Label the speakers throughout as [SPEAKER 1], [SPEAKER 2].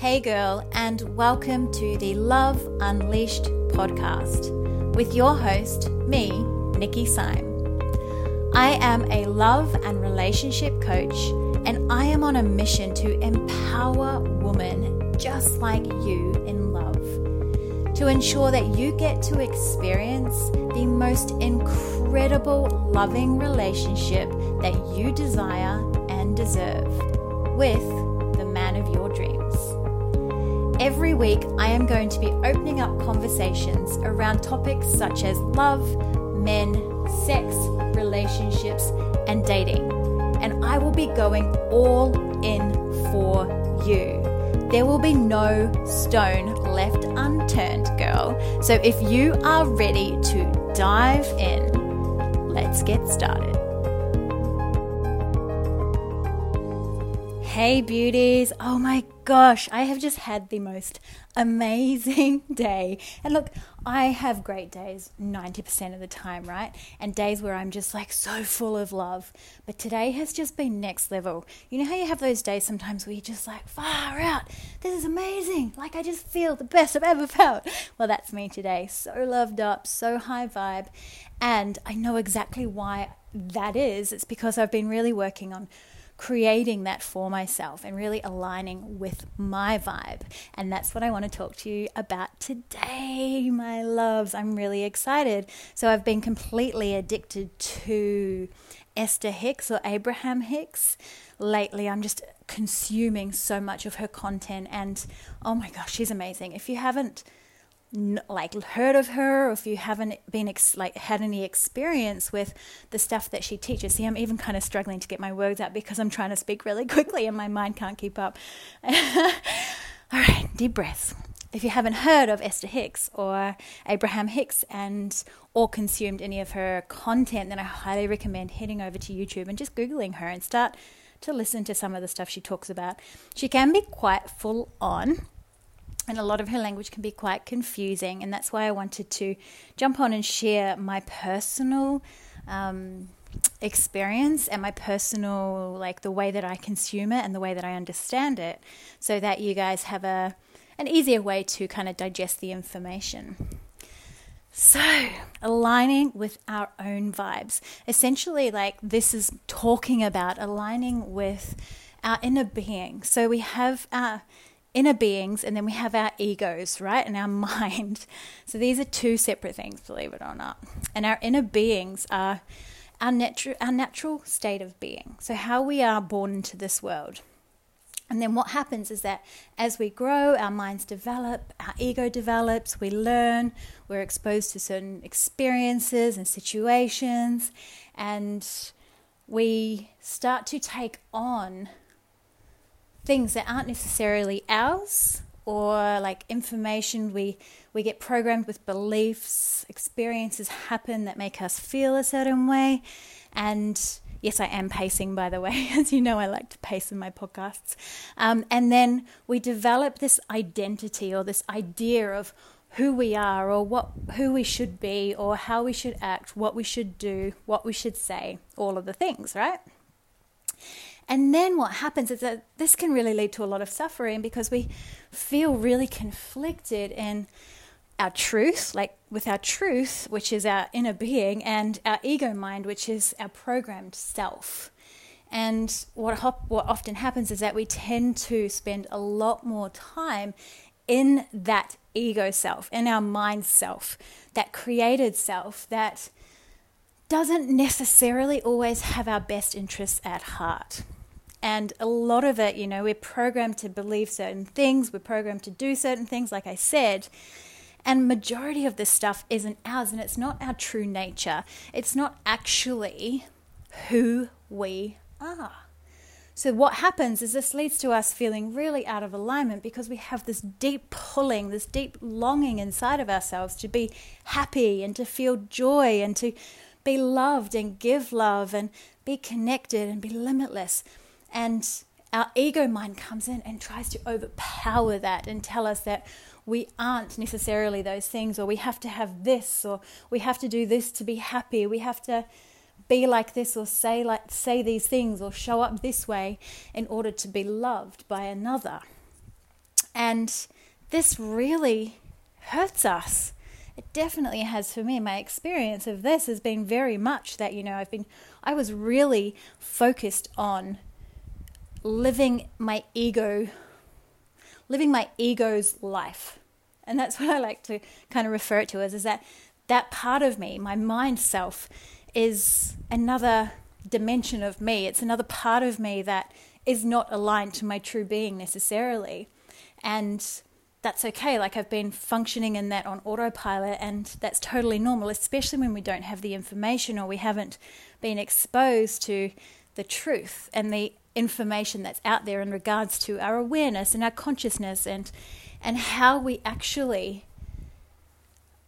[SPEAKER 1] Hey, girl, and welcome to the Love Unleashed podcast with your host, me, Nikki Syme. I am a love and relationship coach, and I am on a mission to empower women just like you in love to ensure that you get to experience the most incredible loving relationship that you desire and deserve with Every week, I am going to be opening up conversations around topics such as love, men, sex, relationships, and dating. And I will be going all in for you. There will be no stone left unturned, girl. So if you are ready to dive in, let's get started. Hey, beauties. Oh my gosh, I have just had the most amazing day. And look, I have great days 90% of the time, right? And days where I'm just like so full of love. But today has just been next level. You know how you have those days sometimes where you're just like, far out, this is amazing. Like I just feel the best I've ever felt. Well, that's me today. So loved up, so high vibe. And I know exactly why that is. It's because I've been really working on creating that for myself and really aligning with my vibe. And that's what I want to talk to you about today, my loves. I'm really excited. So, I've been completely addicted to Esther Hicks or Abraham Hicks lately. I'm just consuming so much of her content, and oh my gosh, she's amazing. If you haven't like heard of her or if you haven't been ex- like had any experience with the stuff that she teaches. See i'm even kind of struggling to get my words out because i'm trying to speak really quickly and my mind can't keep up. All right deep breaths. If you haven't heard of esther hicks or abraham hicks and or consumed any of her content then i highly recommend heading over to youtube and just googling her and start to listen to some of the stuff she talks about. She can be quite full on and a lot of her language can be quite confusing. And that's why I wanted to jump on and share my personal um, experience and my personal, like the way that I consume it and the way that I understand it, so that you guys have a an easier way to kind of digest the information. So, aligning with our own vibes. Essentially, like this is talking about aligning with our inner being. So, we have our inner beings and then we have our egos, right? And our mind. So these are two separate things, believe it or not. And our inner beings are our natural our natural state of being. So how we are born into this world. And then what happens is that as we grow, our minds develop, our ego develops, we learn, we're exposed to certain experiences and situations, and we start to take on things that aren't necessarily ours or like information we we get programmed with beliefs experiences happen that make us feel a certain way. And yes i am pacing by the way as you know i like to pace in my podcasts. Um, and then we develop this identity or this idea of who we are or what who we should be or how we should act what we should do what we should say all of the things right and then what happens is that this can really lead to a lot of suffering because we feel really conflicted in our truth, like with our truth, which is our inner being, and our ego mind, which is our programmed self. And what, what often happens is that we tend to spend a lot more time in that ego self, in our mind self, that created self that doesn't necessarily always have our best interests at heart. And a lot of it, you know, we're programmed to believe certain things, we're programmed to do certain things, like I said. And majority of this stuff isn't ours and it's not our true nature. It's not actually who we are. So, what happens is this leads to us feeling really out of alignment because we have this deep pulling, this deep longing inside of ourselves to be happy and to feel joy and to be loved and give love and be connected and be limitless. And our ego mind comes in and tries to overpower that and tell us that we aren't necessarily those things, or we have to have this, or we have to do this to be happy, we have to be like this, or say like say these things, or show up this way in order to be loved by another. And this really hurts us. It definitely has for me. My experience of this has been very much that, you know, I've been, I was really focused on living my ego, living my ego's life. And that's what I like to kind of refer it to as is that that part of me, my mind self, is another dimension of me. It's another part of me that is not aligned to my true being necessarily. And that's okay. Like I've been functioning in that on autopilot, and that's totally normal, especially when we don't have the information or we haven't been exposed to the truth and the information that's out there in regards to our awareness and our consciousness and and how we actually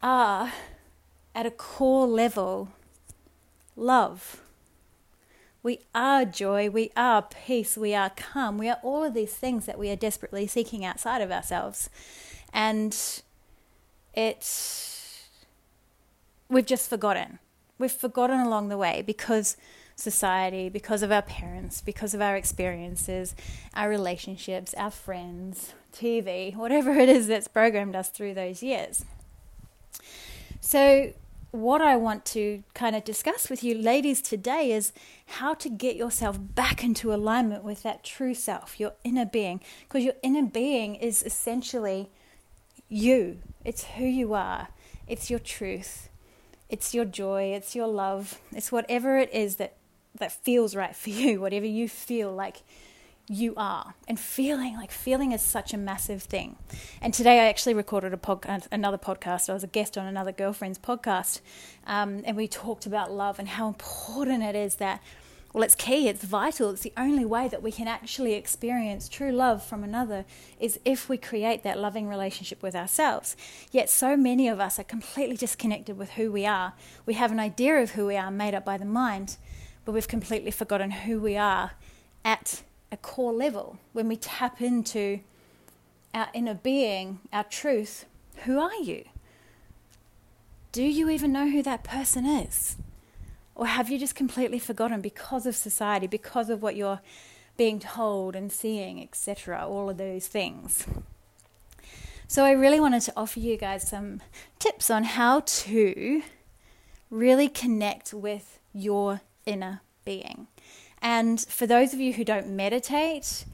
[SPEAKER 1] are at a core level love we are joy, we are peace, we are calm, we are all of these things that we are desperately seeking outside of ourselves. And it, we've just forgotten. We've forgotten along the way because society, because of our parents, because of our experiences, our relationships, our friends, TV, whatever it is that's programmed us through those years. So, what I want to kind of discuss with you ladies today is how to get yourself back into alignment with that true self, your inner being. Because your inner being is essentially you, it's who you are, it's your truth, it's your joy, it's your love, it's whatever it is that, that feels right for you, whatever you feel like you are. And feeling like feeling is such a massive thing. And today i actually recorded a podcast another podcast. I was a guest on another girlfriend's podcast um, and we talked about love and how important it is that well it's key it's vital it's the only way that we can actually experience true love from another is if we create that loving relationship with ourselves. Yet so many of us are completely disconnected with who we are. We have an idea of who we are made up by the mind but we've completely forgotten who we are at a core level, when we tap into our inner being, our truth, who are you? Do you even know who that person is? Or have you just completely forgotten because of society, because of what you're being told and seeing, etc., all of those things? So, I really wanted to offer you guys some tips on how to really connect with your inner being. And for those of you who don't meditate,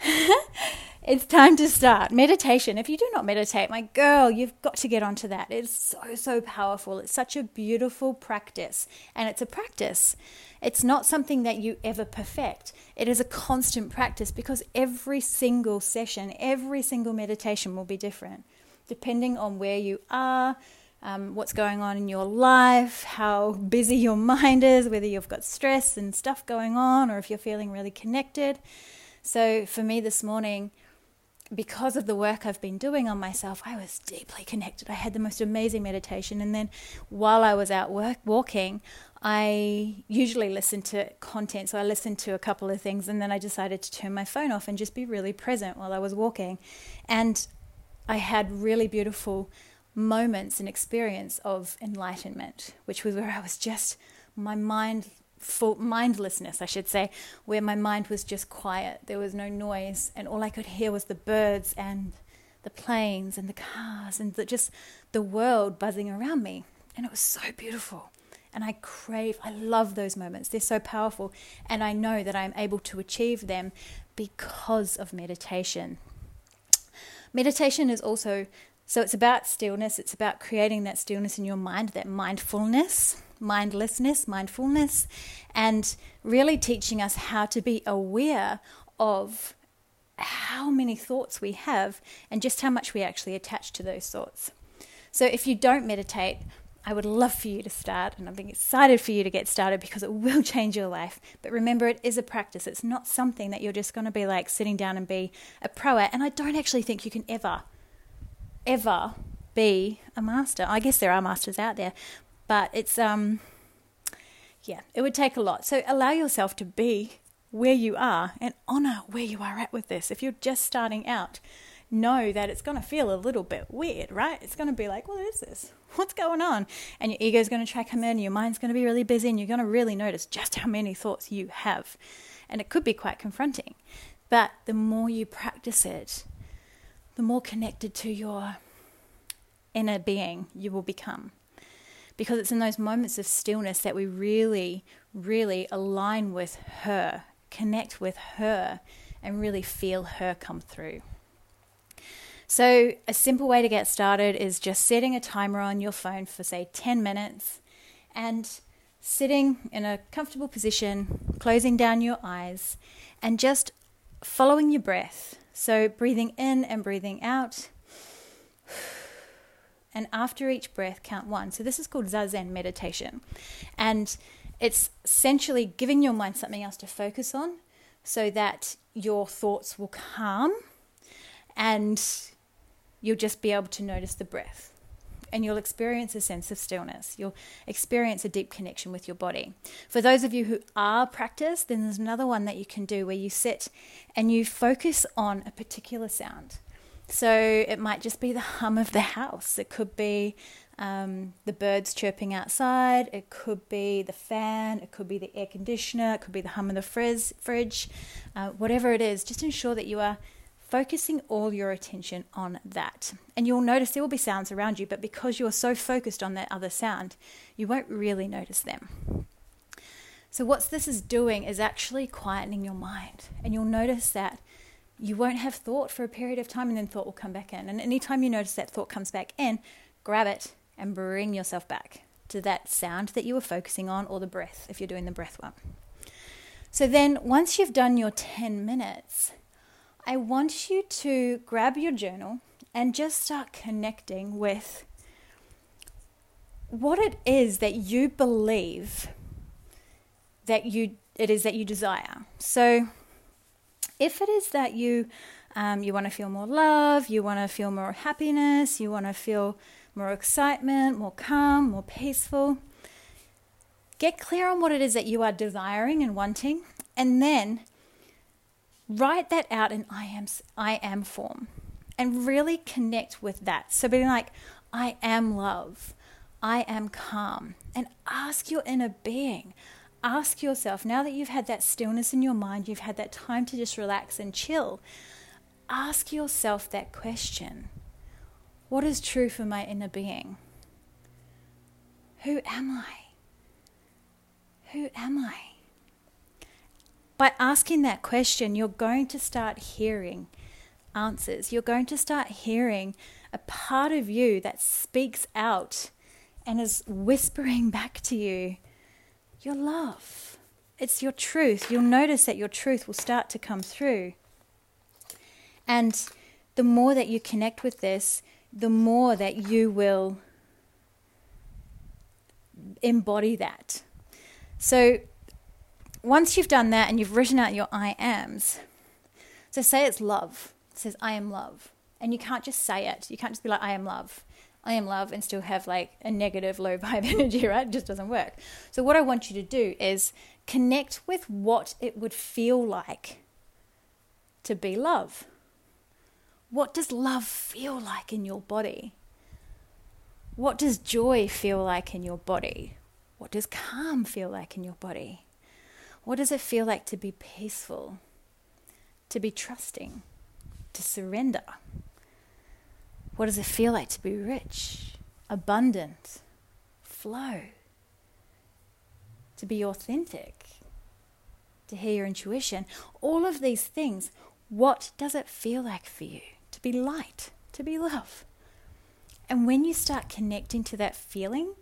[SPEAKER 1] it's time to start. Meditation. If you do not meditate, my girl, you've got to get onto that. It's so, so powerful. It's such a beautiful practice. And it's a practice. It's not something that you ever perfect. It is a constant practice because every single session, every single meditation will be different depending on where you are, um, what's going on in your life, how busy your mind is, whether you've got stress and stuff going on, or if you're feeling really connected. So, for me this morning, because of the work I've been doing on myself, I was deeply connected. I had the most amazing meditation. And then while I was out work, walking, I usually listen to content. So I listened to a couple of things and then I decided to turn my phone off and just be really present while I was walking. And I had really beautiful moments and experience of enlightenment, which was where I was just my mind full mindlessness, I should say, where my mind was just quiet. There was no noise, and all I could hear was the birds and the planes and the cars and the, just the world buzzing around me. And it was so beautiful. And I crave, I love those moments. They're so powerful. And I know that I'm able to achieve them because of meditation. Meditation is also so it's about stillness, it's about creating that stillness in your mind, that mindfulness, mindlessness, mindfulness, and really teaching us how to be aware of how many thoughts we have and just how much we actually attach to those thoughts. So if you don't meditate, I would love for you to start, and I'm excited for you to get started because it will change your life. But remember, it is a practice. It's not something that you're just going to be like sitting down and be a pro at. And I don't actually think you can ever ever be a master. I guess there are masters out there, but it's um yeah, it would take a lot. So allow yourself to be where you are and honor where you are at with this. If you're just starting out, know that it's going to feel a little bit weird, right? It's going to be like, what is this? What's going on? And your ego is going to try to come in, your mind's going to be really busy, and you're going to really notice just how many thoughts you have. And it could be quite confronting. But the more you practice it, the more connected to your inner being you will become. Because it's in those moments of stillness that we really, really align with her, connect with her, and really feel her come through. So, a simple way to get started is just setting a timer on your phone for, say, 10 minutes and sitting in a comfortable position, closing down your eyes, and just following your breath. So, breathing in and breathing out. And after each breath, count one. So, this is called Zazen meditation. And it's essentially giving your mind something else to focus on so that your thoughts will calm and you'll just be able to notice the breath and you'll experience a sense of stillness. You'll experience a deep connection with your body. For those of you who are practiced, then there's another one that you can do where you sit and you focus on a particular sound. So it might just be the hum of the house, it could be um, the birds chirping outside, it could be the fan, it could be the air conditioner, it could be the hum of the frizz, fridge, uh, whatever it is, just ensure that you are focusing all your attention on that. And you'll notice there will be sounds around you, but because you're so focused on that other sound, you won't really notice them. So, what this is doing is actually quietening your mind. And you'll notice that you won't have thought for a period of time and then thought will come back in. And anytime you notice that thought comes back in, grab it and bring yourself back to that sound that you were focusing on or the breath if you're doing the breath one. So, then once you've done your 10 minutes, I want you to grab your journal and just start connecting with what it is that you believe that you it is that you desire. So if it is that you um, you want to feel more love, you want to feel more happiness, you want to feel more excitement, more calm, more peaceful, get clear on what it is that you are desiring and wanting, and then write that out in I am I am form and really connect with that. So being like I am love. I am calm and ask your inner being. Ask yourself now that you've had that stillness in your mind, you've had that time to just relax and chill. Ask yourself that question. What is true for my inner being? Who am I? Who am I? By asking that question, you're going to start hearing answers. You're going to start hearing a part of you that speaks out and is whispering back to you your love. It's your truth. You'll notice that your truth will start to come through. And the more that you connect with this, the more that you will embody that. So, once you've done that and you've written out your I ams, so say it's love. It says, I am love. And you can't just say it. You can't just be like, I am love. I am love and still have like a negative low vibe energy, right? It just doesn't work. So, what I want you to do is connect with what it would feel like to be love. What does love feel like in your body? What does joy feel like in your body? What does calm feel like in your body? What does it feel like to be peaceful, to be trusting, to surrender? What does it feel like to be rich, abundant, flow, to be authentic, to hear your intuition? All of these things, what does it feel like for you? To be light, to be love? And when you start connecting to that feeling,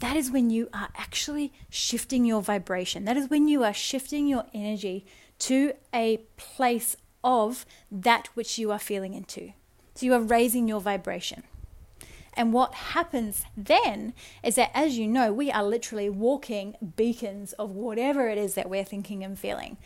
[SPEAKER 1] that is when you are actually shifting your vibration. That is when you are shifting your energy to a place of that which you are feeling into. So you are raising your vibration. And what happens then is that, as you know, we are literally walking beacons of whatever it is that we're thinking and feeling.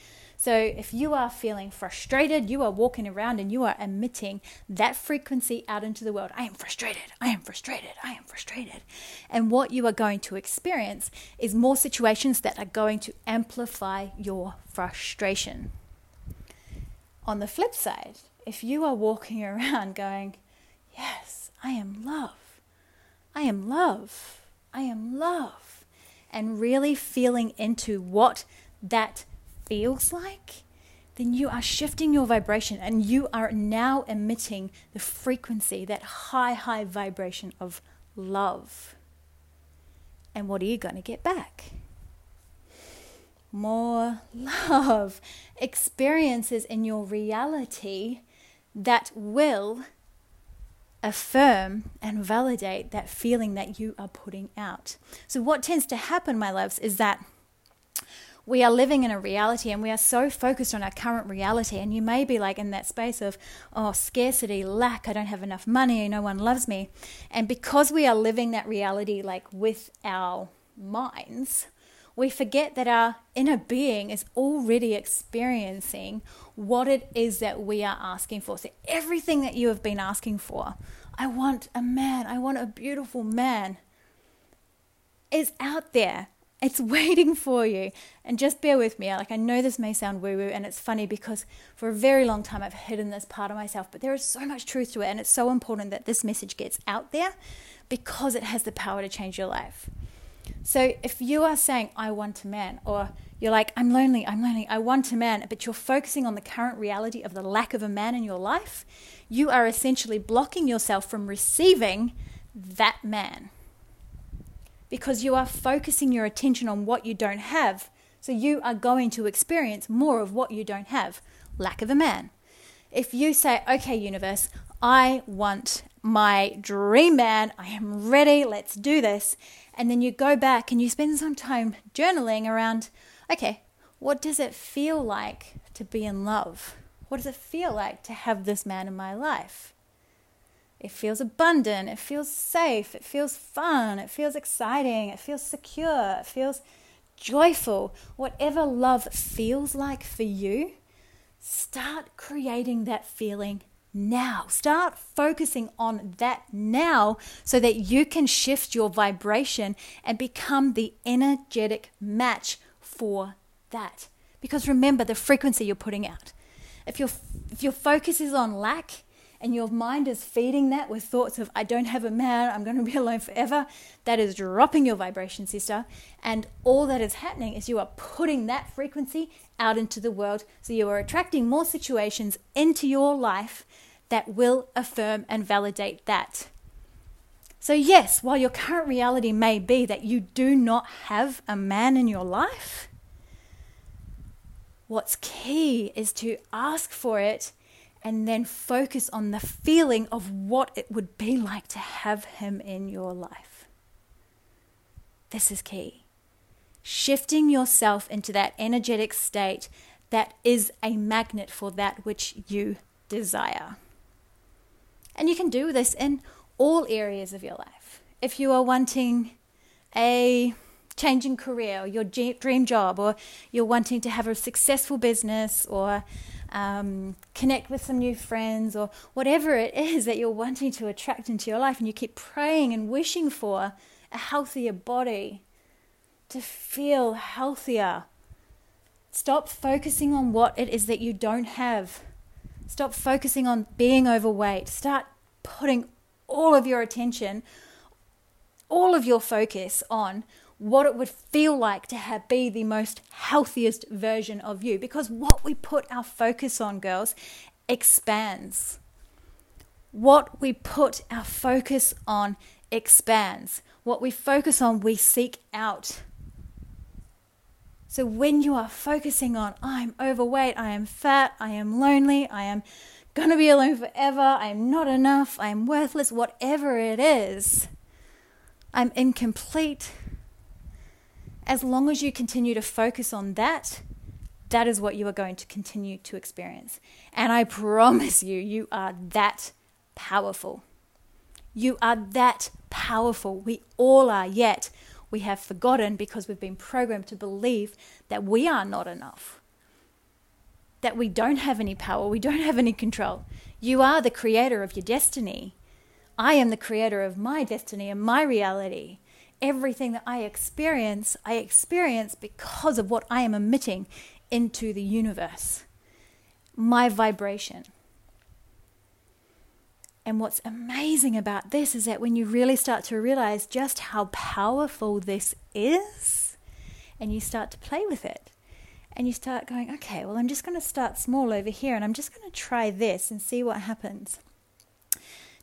[SPEAKER 1] So if you are feeling frustrated, you are walking around and you are emitting that frequency out into the world. I am frustrated. I am frustrated. I am frustrated. And what you are going to experience is more situations that are going to amplify your frustration. On the flip side, if you are walking around going, Yes, I am love. I am love. I am love. And really feeling into what that feels like, then you are shifting your vibration and you are now emitting the frequency, that high, high vibration of love. And what are you going to get back? More love, experiences in your reality that will affirm and validate that feeling that you are putting out. So, what tends to happen, my loves, is that we are living in a reality and we are so focused on our current reality. And you may be like in that space of, oh, scarcity, lack, I don't have enough money, no one loves me. And because we are living that reality like with our minds, we forget that our inner being is already experiencing what it is that we are asking for. So, everything that you have been asking for, I want a man, I want a beautiful man, is out there. It's waiting for you. And just bear with me. Like, I know this may sound woo woo, and it's funny because for a very long time I've hidden this part of myself, but there is so much truth to it. And it's so important that this message gets out there because it has the power to change your life. So if you are saying, I want a man, or you're like, I'm lonely, I'm lonely, I want a man, but you're focusing on the current reality of the lack of a man in your life, you are essentially blocking yourself from receiving that man. Because you are focusing your attention on what you don't have. So you are going to experience more of what you don't have lack of a man. If you say, okay, universe, I want my dream man, I am ready, let's do this and then you go back and you spend some time journaling around okay, what does it feel like to be in love? What does it feel like to have this man in my life? It feels abundant, it feels safe, it feels fun, it feels exciting, it feels secure, it feels joyful. Whatever love feels like for you, start creating that feeling now. Start focusing on that now so that you can shift your vibration and become the energetic match for that. Because remember the frequency you're putting out. If your if your focus is on lack and your mind is feeding that with thoughts of I don't have a man, I'm going to be alone forever, that is dropping your vibration, sister. And all that is happening is you are putting that frequency out into the world. So you are attracting more situations into your life that will affirm and validate that. So, yes, while your current reality may be that you do not have a man in your life, what's key is to ask for it and then focus on the feeling of what it would be like to have him in your life. This is key. Shifting yourself into that energetic state that is a magnet for that which you desire. And you can do this in all areas of your life. If you are wanting a changing career or your dream job, or you're wanting to have a successful business, or um, connect with some new friends, or whatever it is that you're wanting to attract into your life, and you keep praying and wishing for a healthier body, to feel healthier. Stop focusing on what it is that you don't have Stop focusing on being overweight. Start putting all of your attention, all of your focus on what it would feel like to have be the most healthiest version of you because what we put our focus on girls expands. What we put our focus on expands. What we focus on we seek out. So when you are focusing on, I'm overweight, I am fat, I am lonely, I am to be alone forever, I am not enough, I am worthless, whatever it is, I'm incomplete. As long as you continue to focus on that, that is what you are going to continue to experience. And I promise you, you are that powerful. You are that powerful. We all are, yet we have forgotten because we've been programmed to believe that we are not enough, that we don't have any power, we don't have any control. You are the creator of your destiny. I am the creator of my destiny and my reality. Everything that I experience, I experience because of what I am emitting into the universe. My vibration. And what's amazing about this is that when you really start to realize just how powerful this is, and you start to play with it, And you start going, okay, well, I'm just going to start small over here and I'm just going to try this and see what happens.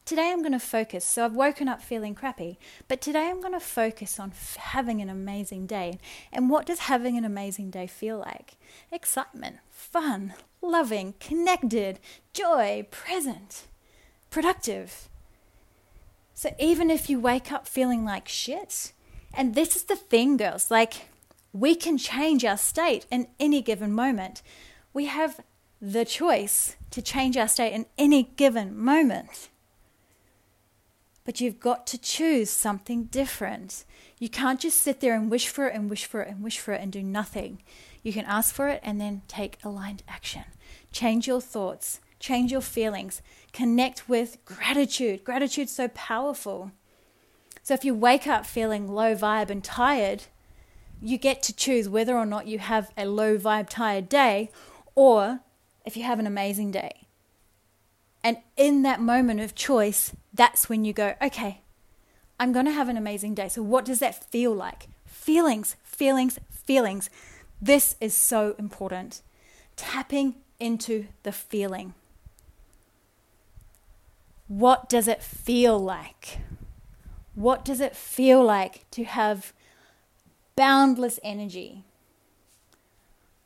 [SPEAKER 1] Today I'm going to focus. So I've woken up feeling crappy, but today I'm going to focus on f- having an amazing day. And what does having an amazing day feel like? Excitement, fun, loving, connected, joy, present, productive. So even if you wake up feeling like shit, and this is the thing, girls, like we can change our state in any given moment. We have the choice to change our state in any given moment. But you've got to choose something different. You can't just sit there and wish for it and wish for it and wish for it and do nothing. You can ask for it and then take aligned action. Change your thoughts, change your feelings, connect with gratitude. Gratitude's so powerful. So if you wake up feeling low vibe and tired, you get to choose whether or not you have a low vibe tired day or if you have an amazing day. And in that moment of choice, that's when you go, okay, I'm going to have an amazing day. So, what does that feel like? Feelings, feelings, feelings. This is so important. Tapping into the feeling. What does it feel like? What does it feel like to have boundless energy?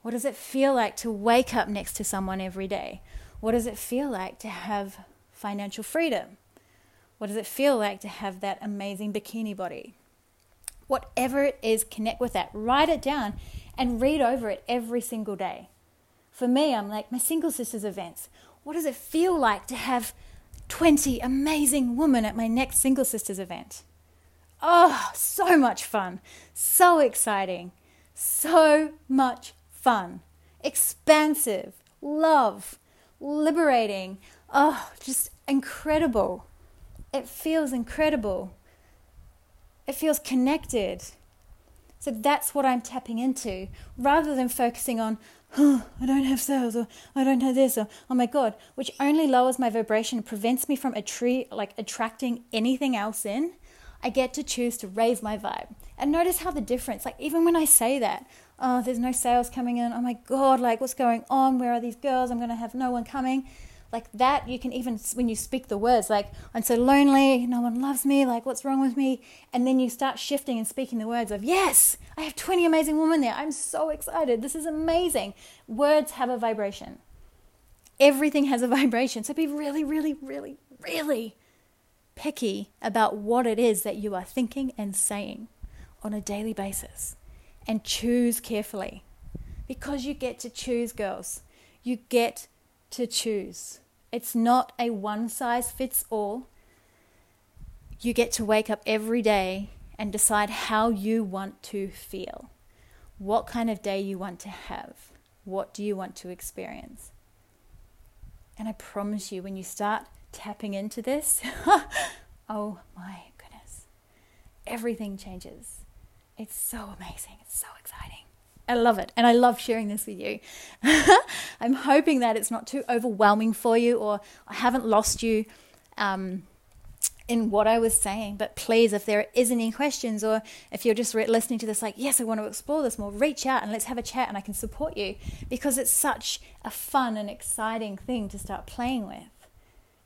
[SPEAKER 1] What does it feel like to wake up next to someone every day? What does it feel like to have financial freedom? What does it feel like to have that amazing bikini body? Whatever it is, connect with that. Write it down and read over it every single day. For me, I'm like my single sisters events. What does it feel like to have 20 amazing women at my next single sisters event? Oh, so much fun. So exciting. So much fun. Expansive. Love liberating. Oh, just incredible. It feels incredible. It feels connected. So that's what I'm tapping into rather than focusing on, oh, I don't have sales or I don't have this or oh my God, which only lowers my vibration prevents me from a tree like attracting anything else in. I get to choose to raise my vibe. And notice how the difference, like even when I say that, oh, there's no sales coming in. Oh my God, like what's going on? Where are these girls? I'm going to have no one coming. Like that, you can even, when you speak the words, like, I'm so lonely, no one loves me, like, what's wrong with me? And then you start shifting and speaking the words of, yes, I have 20 amazing women there. I'm so excited. This is amazing. Words have a vibration. Everything has a vibration. So be really, really, really, really picky about what it is that you are thinking and saying on a daily basis and choose carefully because you get to choose, girls. You get to choose. It's not a one size fits all. You get to wake up every day and decide how you want to feel. What kind of day you want to have. What do you want to experience? And I promise you, when you start tapping into this, oh my goodness, everything changes. It's so amazing. It's so exciting. I love it. And I love sharing this with you. I'm hoping that it's not too overwhelming for you or I haven't lost you um, in what I was saying. But please, if there is any questions or if you're just re- listening to this, like, yes, I want to explore this more, reach out and let's have a chat and I can support you because it's such a fun and exciting thing to start playing with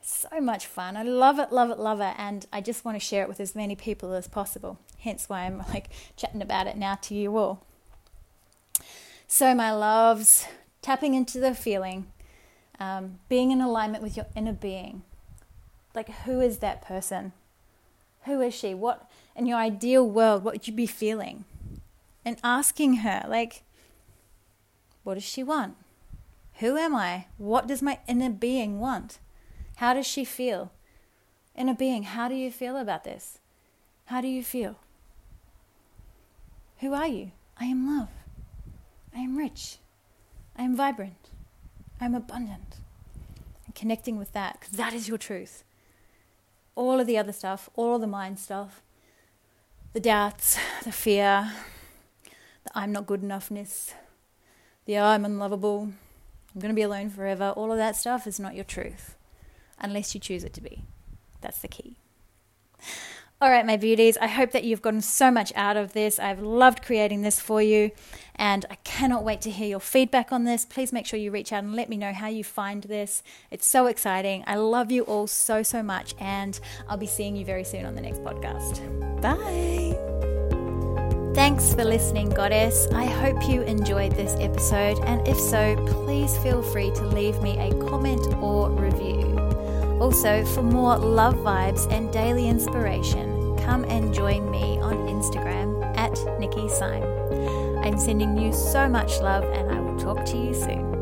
[SPEAKER 1] so much fun. I love it, love it, love it, and I just want to share it with as many people as possible. Hence why I'm like chatting about it now to you all. So, my loves, tapping into the feeling, um, being in alignment with your inner being. Like, who is that person? Who is she? What, in your ideal world, what would you be feeling? And asking her, like, what does she want? Who am I? What does my inner being want? How does she feel? Inner being, how do you feel about this? How do you feel? Who are you? I am love. I am rich. I am vibrant. I am abundant. And connecting with that, because that is your truth. All of the other stuff, all the mind stuff, the doubts, the fear, the I'm not good enoughness, the I'm unlovable, I'm going to be alone forever, all of that stuff is not your truth unless you choose it to be. That's the key. All right, my beauties, I hope that you've gotten so much out of this. I've loved creating this for you, and I cannot wait to hear your feedback on this. Please make sure you reach out and let me know how you find this. It's so exciting. I love you all so, so much, and I'll be seeing you very soon on the next podcast. Bye. Thanks for listening, Goddess. I hope you enjoyed this episode, and if so, please feel free to leave me a comment or review. Also, for more love vibes and daily inspiration, come and join me on Instagram at Nikki Syme. I'm sending you so much love, and I will talk to you soon.